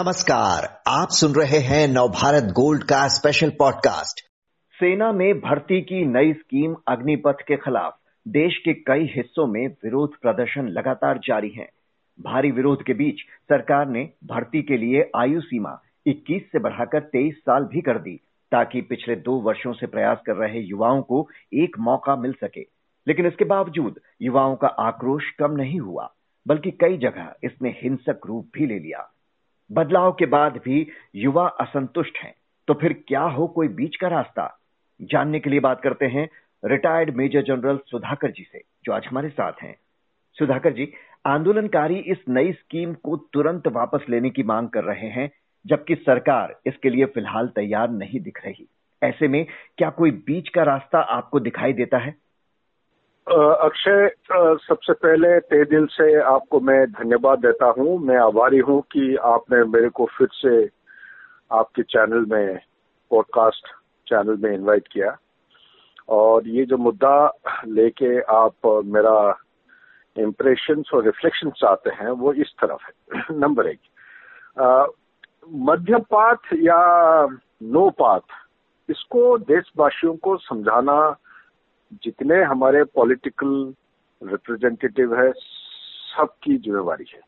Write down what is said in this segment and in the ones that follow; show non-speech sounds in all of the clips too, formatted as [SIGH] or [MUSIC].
नमस्कार, आप सुन रहे हैं नवभारत गोल्ड का स्पेशल पॉडकास्ट सेना में भर्ती की नई स्कीम अग्निपथ के खिलाफ। देश के कई हिस्सों में विरोध प्रदर्शन लगातार जारी है। भारी विरोध के बीच सरकार ने भर्ती के लिए आयु सीमा 21 से बढ़ाकर 23 साल भी कर दी, ताकि पिछले दो वर्षों से प्रयास कर रहे युवाओं को एक मौका मिल सके। लेकिन इसके बावजूद युवाओं का आक्रोश कम नहीं हुआ, बल्कि कई जगह इसने हिंसक रूप भी ले लिया। बदलाव के बाद भी युवा असंतुष्ट हैं। तो फिर क्या हो कोई बीच का रास्ता? जानने के लिए बात करते हैं retired major general Sudhakar ji से, जो आज हमारे साथ हैं। सुधाकर जी, आंदोलनकारी इस नई स्कीम को तुरंत वापस लेने की मांग कर रहे हैं, जबकि सरकार इसके लिए फ़िलहाल तैयार नहीं दिख रही। ऐसे में क्या कोई बीच का रास्ता आपको दिखाई देता है? अक्षय सबसे पहले ते दिल से आपको मैं धन्यवाद देता हूँ। मैं आभारी हूँ कि आपने मेरे को फिर से आपके चैनल में पॉडकास्ट चैनल में इनवाइट किया। और ये जो मुद्दा लेके आप मेरा इम्प्रेशन और रिफ्लेक्शन चाहते हैं, वो इस तरफ़ है। [CLEARS THROAT] नंबर एक। मध्यपात या नो पाथ इसको देशवासियों को समझाना जितने हमारे पॉलिटिकल रिप्रेजेंटेटिव है, सबकी जिम्मेवारी है।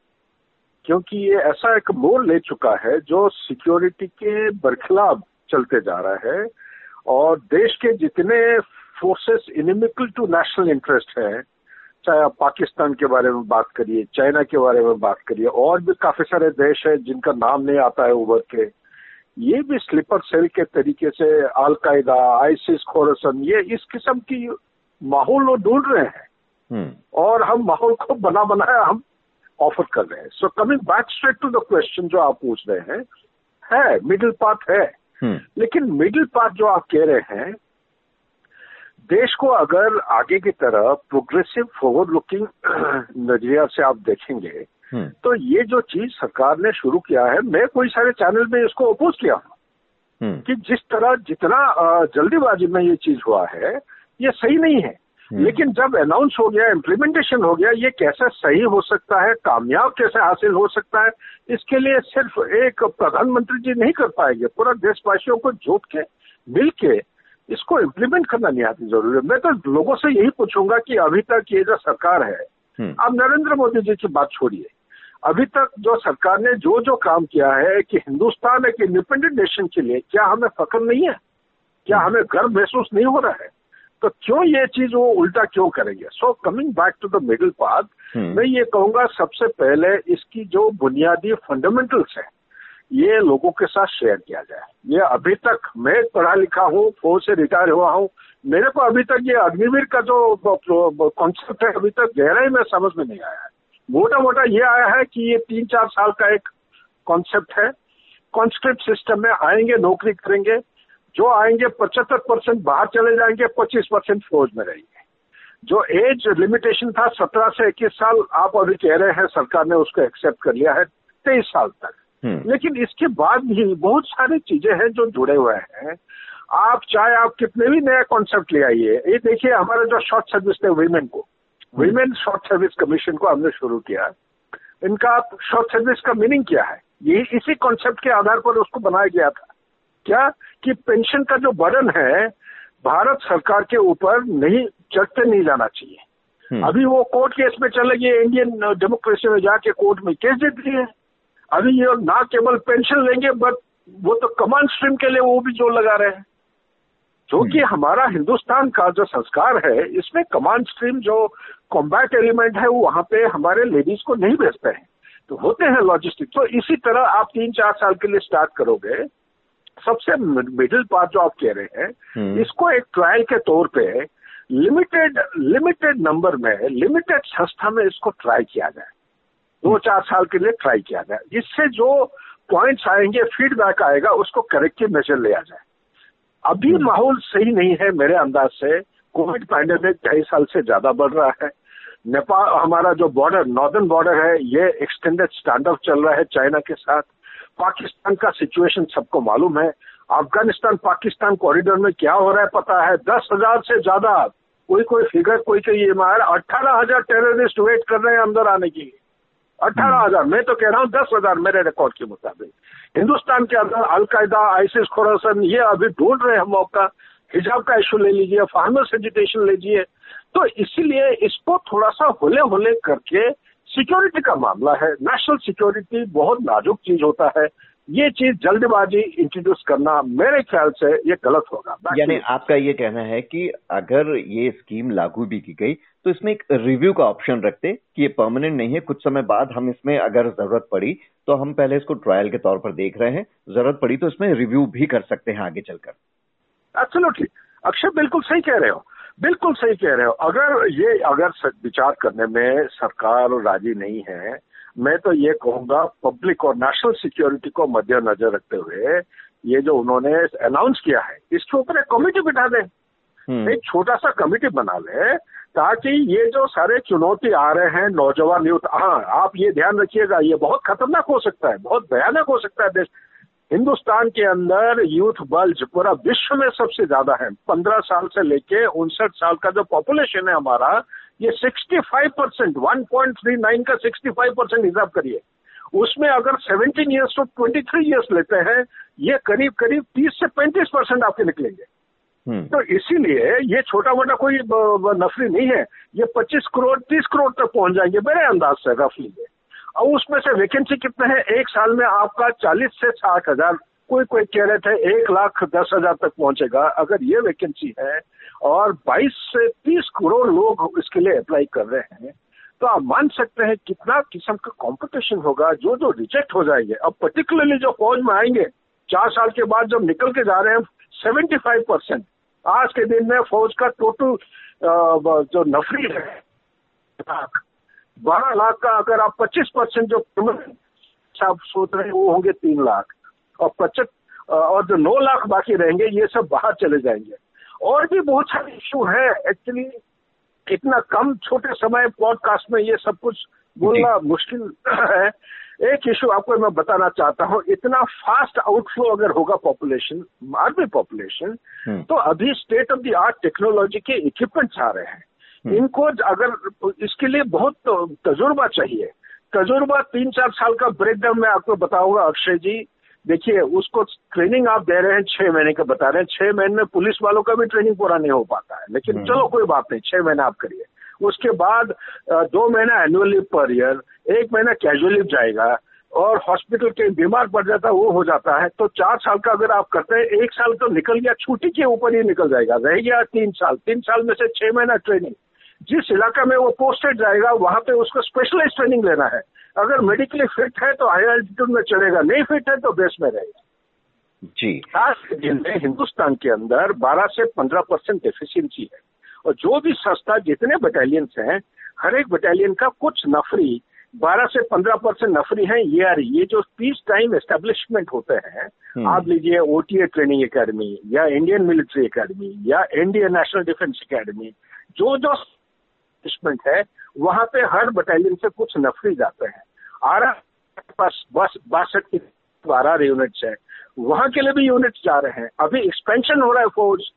क्योंकि ये ऐसा एक मोड़ ले चुका है जो सिक्योरिटी के बरखिलाफ चलते जा रहा है और देश के जितने forces inimical to national interest है, चाहे आप पाकिस्तान के बारे में बात करिए, चाइना के बारे में बात करिए, और भी काफ़ी सारे देश है जिनका नाम नहीं आता है उभर के। ये भी स्लीपर सेल के तरीके से अलकायदा आइसिस खोरसन ये इस किस्म की माहौल वो ढूंढ रहे हैं हम्म। और हम माहौल को बना बनाया हम ऑफ़र कर रहे हैं so coming back straight to the question जो आप पूछ रहे हैं है मिडिल पाथ है हम्म। लेकिन मिडिल पाथ जो आप कह रहे हैं देश को अगर आगे की तरफ़ प्रोग्रेसिव फॉरवर्ड लुकिंग नज़रिया से आप देखेंगे। तो ये जो चीज़ सरकार ने शुरू किया है मैं कोई सारे चैनल में इसको अपोज किया हूँ। हम्म। कि जिस तरह जितना जल्दीबाजी में ये चीज़ हुआ है ये सही नहीं है। हम्म। लेकिन जब अनाउंस हो गया इम्प्लीमेंटेशन हो गया ये कैसे सही हो सकता है कामयाब कैसे हासिल हो सकता है इसके लिए सिर्फ़ एक प्रधानमंत्री जी नहीं कर पाएँगे। पूरा देशवासियों को जोट के मिल के इसको इम्प्लीमेंट करना निहाती ज़रूरी है। मैं तो लोगों से यही पूछूँगा कि अभी तक ये जो सरकार है आप नरेंद्र मोदी जी की बात छोड़िए। अभी तक जो सरकार ने जो जो काम किया है कि हिंदुस्तान एक इंडिपेंडेंट नेशन के लिए क्या हमें फक्र नहीं है? क्या हम्म। हमें गर्व महसूस नहीं हो रहा है? तो क्यों ये चीज़ वो उल्टा क्यों करेंगे? So coming back to the middle path मैं ये कहूँगा सबसे पहले इसकी जो बुनियादी फंडामेंटल्स है ये लोगों के साथ शेयर किया जाए। ये अभी तक मैं पढ़ा लिखा हूँ फौज से रिटायर हुआ हूँ। मेरे को अभी तक ये अग्निवीर का जो कॉन्सेप्ट है अभी तक गहराई में समझ में नहीं आया है। मोटा मोटा ये आया है कि ये तीन चार साल का एक कॉन्सेप्ट है। कॉन्स्क्रिप्ट सिस्टम में आएँगे नौकरी करेंगे। जो आएँगे पचहत्तर परसेंट बाहर चले जाएँगे पच्चीस परसेंट फौज में रहेंगे। जो एज लिमिटेशन था सत्रह से इक्कीस साल आप अभी कह रहे हैं सरकार ने उसको एक्सेप्ट कर लिया है तेईस साल तक। हम्म। लेकिन इसके बाद भी बहुत सारी चीज़ें हैं जो जुड़े हुए हैं। आप चाहे आप कितने भी नया कॉन्सेप्ट ले आइए ये देखिए हमारे जो शॉर्ट सर्विस थे वीमेन को। वीमेन शॉर्ट सर्विस कमीशन को हमने शुरू किया इनका शॉर्ट सर्विस का मीनिंग क्या है? यही इसी कॉन्सेप्ट के आधार पर उसको बनाया गया था। क्या? कि पेंशन का जो बर्डन है भारत सरकार के ऊपर नहीं चढ़ते नहीं जाना चाहिए। हम्म। अभी वो कोर्ट केस में चले गए इंडियन डेमोक्रेसी में जाके कोर्ट में केस दे दिए अभी ये ना केवल पेंशन लेंगे बट वो तो कमांड स्ट्रीम के लिए वो भी ज़ोर लगा रहे हैं। जो कि हम्म। हमारा हिंदुस्तान का जो संस्कार है इसमें कमांड स्ट्रीम जो कॉम्बैट एलिमेंट है वो वहाँ पे हमारे लेडीज़ को नहीं भेजते हैं। तो होते हैं लॉजिस्टिक तो इसी तरह आप तीन चार साल के लिए स्टार्ट करोगे। सबसे मिडिल पार्ट जो आप कह रहे हैं हम्म। इसको एक ट्रायल के तौर पे लिमिटेड लिमिटेड नंबर में लिमिटेड संस्था में इसको ट्राई किया जाए। दो हम्म। चार साल के लिए ट्राई किया जाए। इससे जो पॉइंट्स आएँगे फीडबैक आएगा उसको करेक्टिव मेजर लिया जाए। अभी हम्म। माहौल सही नहीं है मेरे अंदाज से। कोविड पैंडेमिक ढाई साल से ज़्यादा बढ़ रहा है। नेपाल हमारा जो बॉर्डर नॉर्दर्न बॉर्डर है ये एक्सटेंडेड स्टैंड अप चल रहा है चाइना के साथ। पाकिस्तान का सिचुएशन सबको मालूम है। अफ़गानिस्तान पाकिस्तान कॉरिडोर में क्या हो रहा है पता है? दस हज़ार से ज़्यादा। कोई कोई फिगर कोई कोई ये मार। अट्ठारह हज़ार टेररिस्ट वेट कर रहे हैं अंदर आने के लिए। अठारह हम्म। हज़ार। मैं तो कह रहा हूँ दस हज़ार मेरे रिकॉर्ड के मुताबिक। हिंदुस्तान के अंदर अलकायदा आईसिस खोरासन ये अभी ढूंढ रहे हैं मौका हिजाब का इशू ले लीजिए फार्मर्स एजुकेशन लीजिए। तो इसीलिए इसको थोड़ा सा होले होले करके सिक्योरिटी का मामला है। नेशनल सिक्योरिटी बहुत नाजुक चीज़ होता है। ये चीज़ जल्दबाजी इंट्रोड्यूस करना मेरे ख्याल से ये गलत होगा। यानी आपका ये कहना है कि अगर ये स्कीम लागू भी की गई तो इसमें एक रिव्यू का ऑप्शन रखते कि ये परमानेंट नहीं है। कुछ समय बाद हम इसमें अगर ज़रूरत पड़ी तो हम पहले इसको ट्रायल के तौर पर देख रहे हैं। ज़रूरत पड़ी तो इसमें रिव्यू भी कर सकते हैं आगे चलकर। एब्सोल्युटली अक्षय बिल्कुल सही कह रहे हो बिल्कुल सही कह रहे हो अगर ये अगर विचार करने में सरकार राज़ी नहीं है मैं तो ये कहूँगा पब्लिक और नेशनल सिक्योरिटी को मद्देनजर रखते हुए ये जो उन्होंने अनाउंस किया है इसके ऊपर एक कमेटी बिठा दें एक छोटा सा कमेटी बना ले ताकि ये जो सारे चुनौती आ रहे हैं नौजवान यूथ हाँ आप ये ध्यान रखिएगा ये बहुत खतरनाक हो सकता है बहुत भयानक हो सकता है देश हिंदुस्तान के अंदर यूथ बल्ज पूरा विश्व में सबसे ज़्यादा है। पंद्रह साल से लेके उनसठ साल का जो पॉपुलेशन है हमारा ये 65 percent one point three nine का 65 परसेंट हिसाब करिए। उसमें अगर 17 इयर्स टू 23 इयर्स लेते हैं ये करीब करीब 30 से 35 परसेंट आपके निकलेंगे। हम्म, तो इसीलिए ये छोटा मोटा कोई नफरी नहीं है। ये 25 करोड़ 30 करोड़ तक पहुँच जाएँगे मेरे अंदाज से रफली ये और उसमें से वैकेंसी कितने हैं? एक साल में आपका 40 से साठ हज़ार। कोई कोई कह रहे थे एक लाख दस हज़ार तक पहुंचेगा। अगर ये वैकेंसी है और 22 से 30 करोड़ लोग इसके लिए अप्लाई कर रहे हैं तो आप मान सकते हैं कितना किस्म का कंपटीशन होगा। जो जो रिजेक्ट हो जाएँगे। अब पर्टिकुलरली जो फौज में आएँगे, चार साल के बाद जब निकल के जा रहे हैं 75 परसेंट आज के दिन में फौज का टोटल जो नफरी है बारह लाख का अगर आप 25 परसेंट जो permanent आप सोच रहे हैं वो होंगे तीन लाख। और पचहत्तर और जो नौ लाख बाकी रहेंगे ये सब बाहर चले जाएँगे। और भी बहुत सारे इश्यू है। एक्चुअली इतना कम छोटे समय पॉडकास्ट में ये सब कुछ बोलना मुश्किल है। एक इशू आपको मैं बताना चाहता हूँ इतना फास्ट आउटफ्लो अगर होगा पॉपुलेशन आर्मी पॉपुलेशन तो अभी state of the art technology के इक्विपमेंट्स आ रहे हैं। इनको अगर इसके लिए बहुत तजुर्बा चाहिए। तजुर्बा तीन चार साल का ब्रेकडाउन मैं आपको बताऊँगा अक्षय जी। देखिए उसको ट्रेनिंग आप दे रहे हैं छह महीने का बता रहे हैं। छह महीने में पुलिस वालों का भी ट्रेनिंग पूरा नहीं हो पाता है। लेकिन हम्म। चलो कोई बात नहीं छह महीना आप करिए। उसके बाद दो महीना एनुअल लीव पर ईयर एक महीना कैजुअल लीव जाएगा और हॉस्पिटल के बीमार पड़ जाता है वो हो जाता है। तो चार साल का अगर आप करते हैं एक साल तो निकल गया छुट्टी के ऊपर ही निकल जाएगा। रह गया तीन साल। तीन साल में से छह महीना ट्रेनिंग जिस इलाका में वो पोस्टेड जाएगा वहाँ पे उसको स्पेशलाइज ट्रेनिंग लेना है। अगर मेडिकली फिट है तो हाई एल्टीट्यूड में चलेगा नहीं फिट है तो बेस में रहेगा। जी। आज के दिन में हिंदुस्तान के अंदर 12 से 15 परसेंट डेफिशिएंसी है और जो भी संस्था जितने बटालियंस हैं हर एक बटालियन का कुछ नफरी 12 से 15 परसेंट नफरी है ये आ ये जो पीस टाइम एस्टेब्लिशमेंट होते हैं हम्म। आप लीजिए ओटीए ट्रेनिंग एकेडमी या इंडियन मिलिट्री एकेडमी या इंडियन नेशनल डिफेंस एकेडमी जो जो एस्टेब्लिशमेंट है वहाँ पे हर बटालियन से कुछ नफरी जाते हैं। आर पास बस बासठ की बारह यूनिट्स है। वहाँ के लिए भी यूनिट्स जा रहे हैं। अभी एक्सपेंशन हो रहा है फौज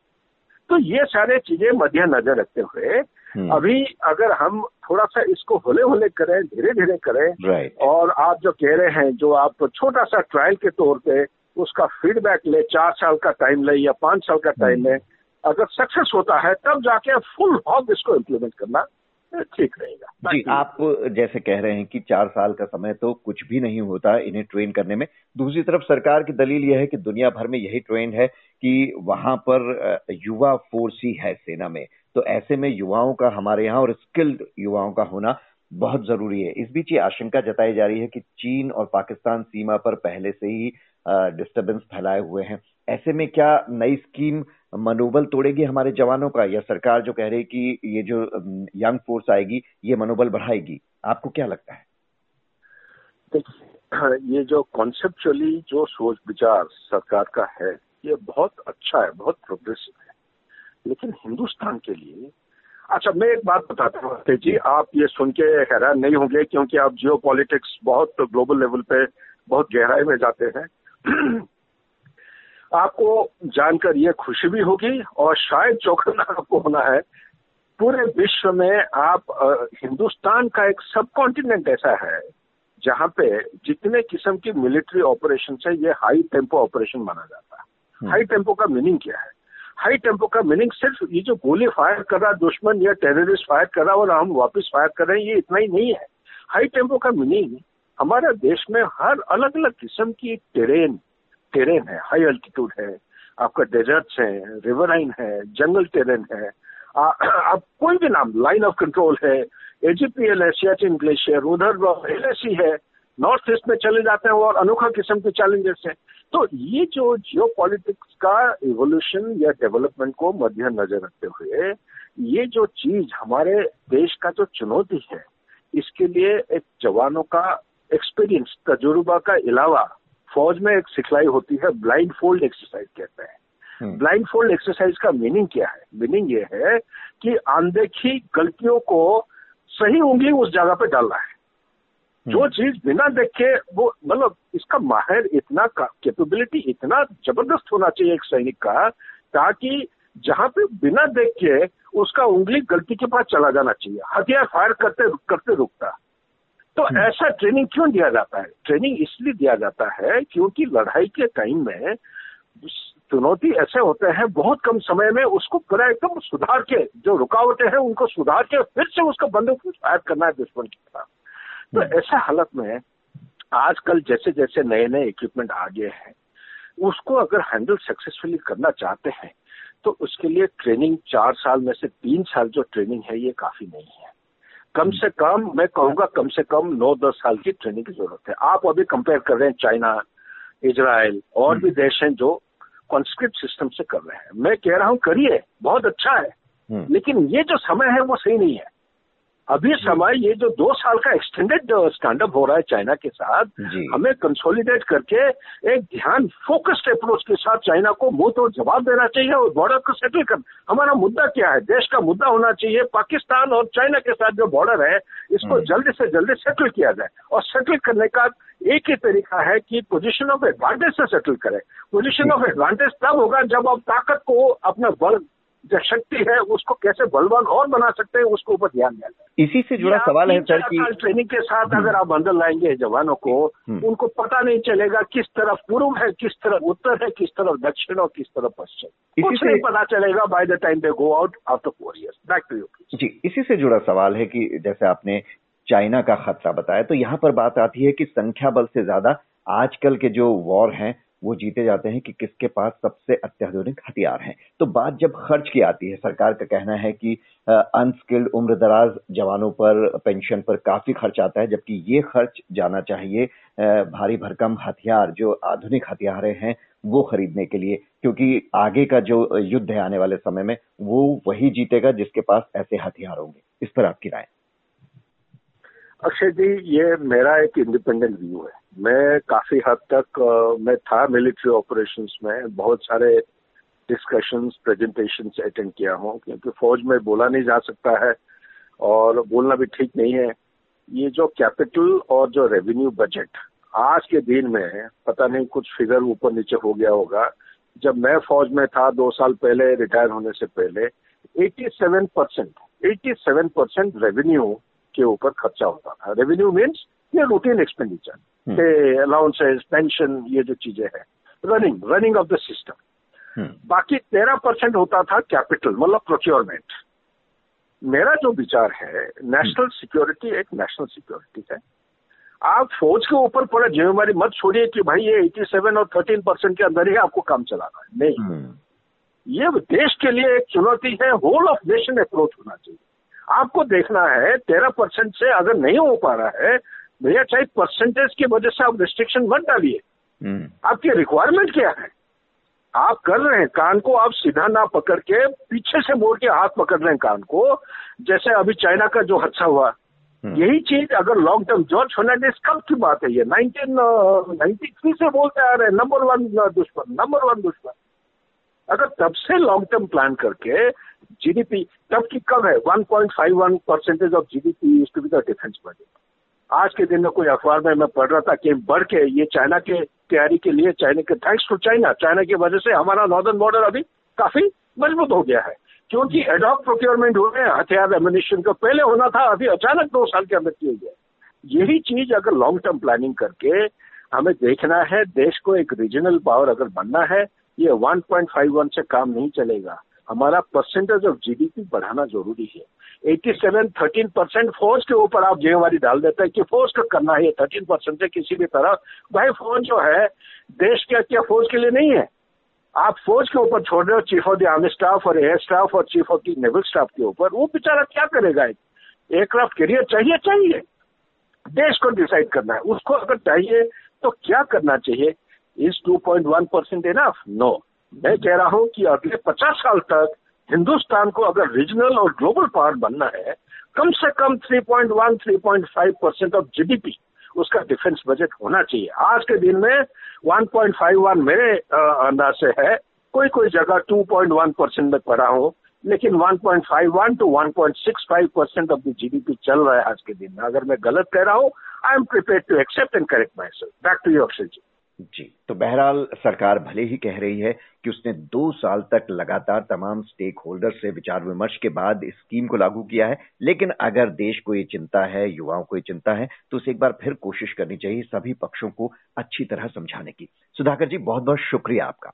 तो ये सारे चीज़ें मद्देनजर रखते हुए हम्म, अभी अगर हम थोड़ा सा इसको होले होले करें धीरे धीरे करें और आप जो कह रहे हैं जो आप छोटा सा ट्रायल के तौर पे उसका फीडबैक ले चार साल का टाइम ले या पाँच साल का टाइम ले अगर सक्सेस होता है तब जाके फुल हॉग इसको इम्प्लीमेंट करना। ठीक रहेगा। जी आप जैसे कह रहे हैं कि चार साल का समय तो कुछ भी नहीं होता इन्हें ट्रेन करने में। दूसरी तरफ़ सरकार की दलील यह है कि दुनिया भर में यही ट्रेंड है कि वहाँ पर युवा फोर्स ही है सेना में। तो ऐसे में युवाओं का हमारे यहाँ और स्किल्ड युवाओं का होना बहुत ज़रूरी है। इस बीच ये आशंका जताई जा रही है कि चीन और पाकिस्तान सीमा पर पहले से ही डिस्टरबेंस फैलाए हुए हैं। ऐसे में क्या नई स्कीम मनोबल तोड़ेगी हमारे जवानों का, या सरकार जो कह रही है कि ये जो यंग फोर्स आएगी, ये मनोबल बढ़ाएगी? आपको क्या लगता है? देखिए ये जो कॉन्सेप्चुअली जो सोच विचार सरकार का है, ये बहुत अच्छा है, बहुत प्रोग्रेसिव है। लेकिन हिंदुस्तान के लिए अच्छा मैं एक बात बताता हूँ जी, आप ये सुन के हैरान नहीं होंगे, क्योंकि आप जियो बहुत ग्लोबल लेवल पे बहुत गहराई में जाते हैं। आपको जानकर ये खुशी भी होगी और शायद चौकना आपको होना है। पूरे विश्व में आप हिंदुस्तान का एक सब कॉन्टिनेंट ऐसा है जहाँ पे जितने किस्म की मिलिट्री ऑपरेशन है ये हाई टेंपो ऑपरेशन माना जाता है। हाई टेंपो का मीनिंग क्या है? हाई टेंपो का मीनिंग सिर्फ़ ये जो गोली फायर कर रहा दुश्मन या टेररिस्ट फायर कर रहा और हम वापस फायर कर रहे हैं ये इतना ही नहीं है। हाई टेंपो का मीनिंग हमारे देश में हर अलग अलग किस्म की टेरेन टेरेन है हाई अल्टीट्यूड है आपका डेजर्ट्स है रिवराइन है जंगल टेरेन है। आ, आप कोई भी नाम लाइन ऑफ़ कंट्रोल है एजीपीएल है सियाचिन ग्लेशियर उधर एल है नॉर्थ ईस्ट में चले जाते हैं और अनोखा किस्म के चैलेंजेस हैं। तो ये जो जियो पॉलिटिक्स का इवोल्यूशन या डेवलपमेंट को मद्देनजर रखते हुए ये जो चीज़ हमारे देश का जो चुनौती है इसके लिए एक जवानों का एक्सपीरियंस तजुर्बा का अलावा फौज में एक सिखलाई होती है ब्लाइंड फोल्ड एक्सरसाइज कहते हैं। ब्लाइंड फोल्ड एक्सरसाइज का मीनिंग क्या है? मीनिंग ये है कि अनदेखी गलतियों को सही उंगली उस जगह पे डालना है। जो हम्म। चीज़ बिना देखे वो मतलब इसका माहिर इतना कैपेबिलिटी इतना ज़बरदस्त होना चाहिए एक सैनिक का ताकि जहाँ पे बिना देख के उसका उंगली गलती के पास चला जाना चाहिए। हथियार फायर करते करते रुकता। तो हम्म। ऐसा ट्रेनिंग क्यों दिया जाता है ट्रेनिंग इसलिए दिया जाता है क्योंकि लड़ाई के टाइम में चुनौती ऐसे होते हैं बहुत कम समय में उसको पूरा एकदम सुधार के जो रुकावटें हैं उनको सुधार के फिर से उसका बंदूक फायर करना है दुश्मन की तरफ़ तो हम्म। ऐसे हालत में आजकल जैसे जैसे नए नए इक्विपमेंट आ गए हैं उसको अगर हैंडल सक्सेसफुली करना चाहते हैं तो उसके लिए ट्रेनिंग चार साल में से तीन साल जो ट्रेनिंग है ये काफ़ी नहीं है कम से कम मैं कहूँगा कम से कम नौ दस साल की ट्रेनिंग की ज़रूरत है आप अभी कंपेयर कर रहे हैं चाइना इजराइल और भी हम्म। देश हैं जो कॉन्स्क्रिप्ट सिस्टम से कर रहे हैं मैं कह रहा हूँ करिए बहुत अच्छा है हम्म। लेकिन ये जो समय है वो सही नहीं है अभी समय ये जो दो साल का एक्सटेंडेड स्टैंडअप हो रहा है चाइना के साथ हमें कंसोलिडेट करके एक ध्यान फोकस्ड अप्रोच के साथ चाइना को मुँह तो जवाब देना चाहिए और बॉर्डर को सेटल कर हमारा मुद्दा क्या है? देश का मुद्दा होना चाहिए पाकिस्तान और चाइना के साथ जो बॉर्डर है इसको हम्म। जल्दी से जल्दी सेटल किया जाए। और सेटल करने का एक ही तरीका है कि पोजीशन ऑफ़ एडवांटेज से सेटल करें। पोजीशन ऑफ़ एडवांटेज तब होगा जब आप ताकत को अपना बल शक्ति है उसको कैसे बलवान और बना सकते हैं उसके ऊपर ध्यान जाए इसी से जुड़ा सवाल है सर कि ट्रेनिंग के साथ हम्म। अगर आप अंदर लाएँगे जवानों को हम्म। उनको पता नहीं चलेगा किस तरफ़ पूर्व है किस तरफ़ उत्तर है किस तरफ़ दक्षिण और किस तरफ़ पश्चिम कुछ नहीं पता चलेगा by the time they go out after four years back to you जी इसी से जुड़ा सवाल है कि जैसे आपने चाइना का खतरा बताया तो यहाँ पर बात आती है कि संख्या बल से ज़्यादा आजकल के जो वॉर हैं वो जीते जाते हैं कि किसके पास सबसे अत्याधुनिक हथियार हैं। तो बात जब खर्च की आती है, सरकार का कहना है कि अनस्किल्ड उम्र दराज जवानों पर पेंशन पर काफ़ी खर्च आता है, जबकि ये खर्च जाना चाहिए भारी भरकम हथियार, जो आधुनिक हथियार हैं, वो खरीदने के लिए। क्योंकि आगे का जो युद्ध है आने वाले समय में, वो वही जीतेगा जिसके पास ऐसे हथियार होंगे। इस पर आपकी राय। अक्षय जी, ये मेरा एक इंडिपेंडेंट व्यू है। मैं काफ़ी हद तक मैं था मिलिट्री ऑपरेशंस में, बहुत सारे डिस्कशंस प्रेजेंटेशंस अटेंड किया हूँ, क्योंकि फौज में बोला नहीं जा सकता है और बोलना भी ठीक नहीं है। ये जो कैपिटल और जो रेवेन्यू बजट आज के दिन में पता नहीं कुछ फिगर ऊपर नीचे हो गया होगा। जब मैं फौज में था, दो साल पहले रिटायर होने से पहले 87 percent eighty seven percent revenue के ऊपर खर्चा होता था। रेवेन्यू मीन्स ये रूटीन एक्सपेंडिचर अलाउंसेस पेंशन ये जो चीज़ें हैं। Running running of the system बाकी तेरह परसेंट होता था कैपिटल मतलब प्रोक्योरमेंट मेरा जो विचार है नेशनल सिक्योरिटी hmm. एक नेशनल सिक्योरिटी है। आप फौज के ऊपर पूरा जिम्मेवारी मत छोड़िए कि भाई ये 87 और 13 परसेंट के अंदर ही आपको काम चलाना है। नहीं। hmm. ये देश के लिए एक चुनौती है। होल ऑफ़ नेशन अप्रोच होना चाहिए। आपको देखना है तेरह परसेंट से अगर नहीं हो पा रहा है भैया चाहे परसेंटेज की वजह से आप रिस्ट्रिक्शन मत डालिए। हम्म। आपकी रिक्वायरमेंट क्या है? आप कर रहे हैं कान को आप सीधा ना पकड़ के पीछे से मोड़ के हाथ पकड़ रहे हैं कान को। जैसे अभी चाइना का जो हादसा हुआ हम्म। यही चीज़ अगर लॉन्ग टर्म जॉर्ज फर्नांडिस कब की बात है ये? नाइनटीन नाइनटी थ्री से बोलते आ रहे हैं नंबर वन दुश्मन नंबर वन दुश्मन। अगर तब से लॉन्ग टर्म प्लान करके जीडीपी तब की कम है। 1.51 percentage of GDP to be the defence budget आज के दिन में कोई अखबार में मैं पढ़ रहा था कि बढ़ के ये चाइना के तैयारी के लिए चाइना के थैंक्स टू चाइना चाइना की वजह से हमारा नॉर्दर्न बॉर्डर अभी काफ़ी मज़बूत हो गया है। क्योंकि एडॉक प्रोक्योरमेंट हो हुए, हथियार एमिनेशन का पहले होना था, अभी अचानक दो साल के अंदर किए गए यही चीज़ अगर लॉन्ग टर्म प्लानिंग करके हमें देखना है, देश को एक रीजनल पावर अगर बनना है, ये 1.51 से काम नहीं चलेगा। हमारा परसेंटेज ऑफ़ जीडीपी बढ़ाना ज़रूरी है। 87 13 परसेंट फोर्स के ऊपर आप जिम्मेवारी डाल देते हैं कि फोर्स का करना है 13 परसेंट से किसी भी तरह। भाई फ़ोन जो है, देश के क्या फोर्स के लिए नहीं है। आप फौज के ऊपर छोड़ रहे हो chief of the army staff और एयर स्टाफ और chief of the naval staff के ऊपर। वो बेचारा क्या करेगा? एयरक्राफ्ट कैरियर चाहिए चाहिए। देश को डिसाइड करना है। उसको अगर चाहिए तो क्या करना चाहिए? इज़ 2.1 परसेंट इनफ नो मैं कह रहा हूँ कि अगले 50 साल तक हिंदुस्तान को अगर रीजनल और ग्लोबल पावर बनना है, कम से कम 3.1 3.5 परसेंट ऑफ़ जीडीपी उसका डिफेंस बजट होना चाहिए। आज के दिन में 1.51 मेरे अंदाज से है। कोई कोई जगह 2.1 परसेंट में पड़ा हो, लेकिन 1.51 to 1.65 percent of the GDP चल रहा है आज के दिन में। अगर मैं गलत कह रहा हूँ I am prepare to accept and correct myself back to you Akshay ji ji तो बहरहाल सरकार भले ही कह रही है कि उसने दो साल तक लगातार तमाम स्टेक होल्डर से विचार विमर्श के बाद इस स्कीम को लागू किया है, लेकिन अगर देश को ये चिंता है, युवाओं को ये चिंता है तो उसे एक बार फिर कोशिश करनी चाहिए सभी पक्षों को अच्छी तरह समझाने की। सुधाकर जी बहुत बहुत शुक्रिया आपका।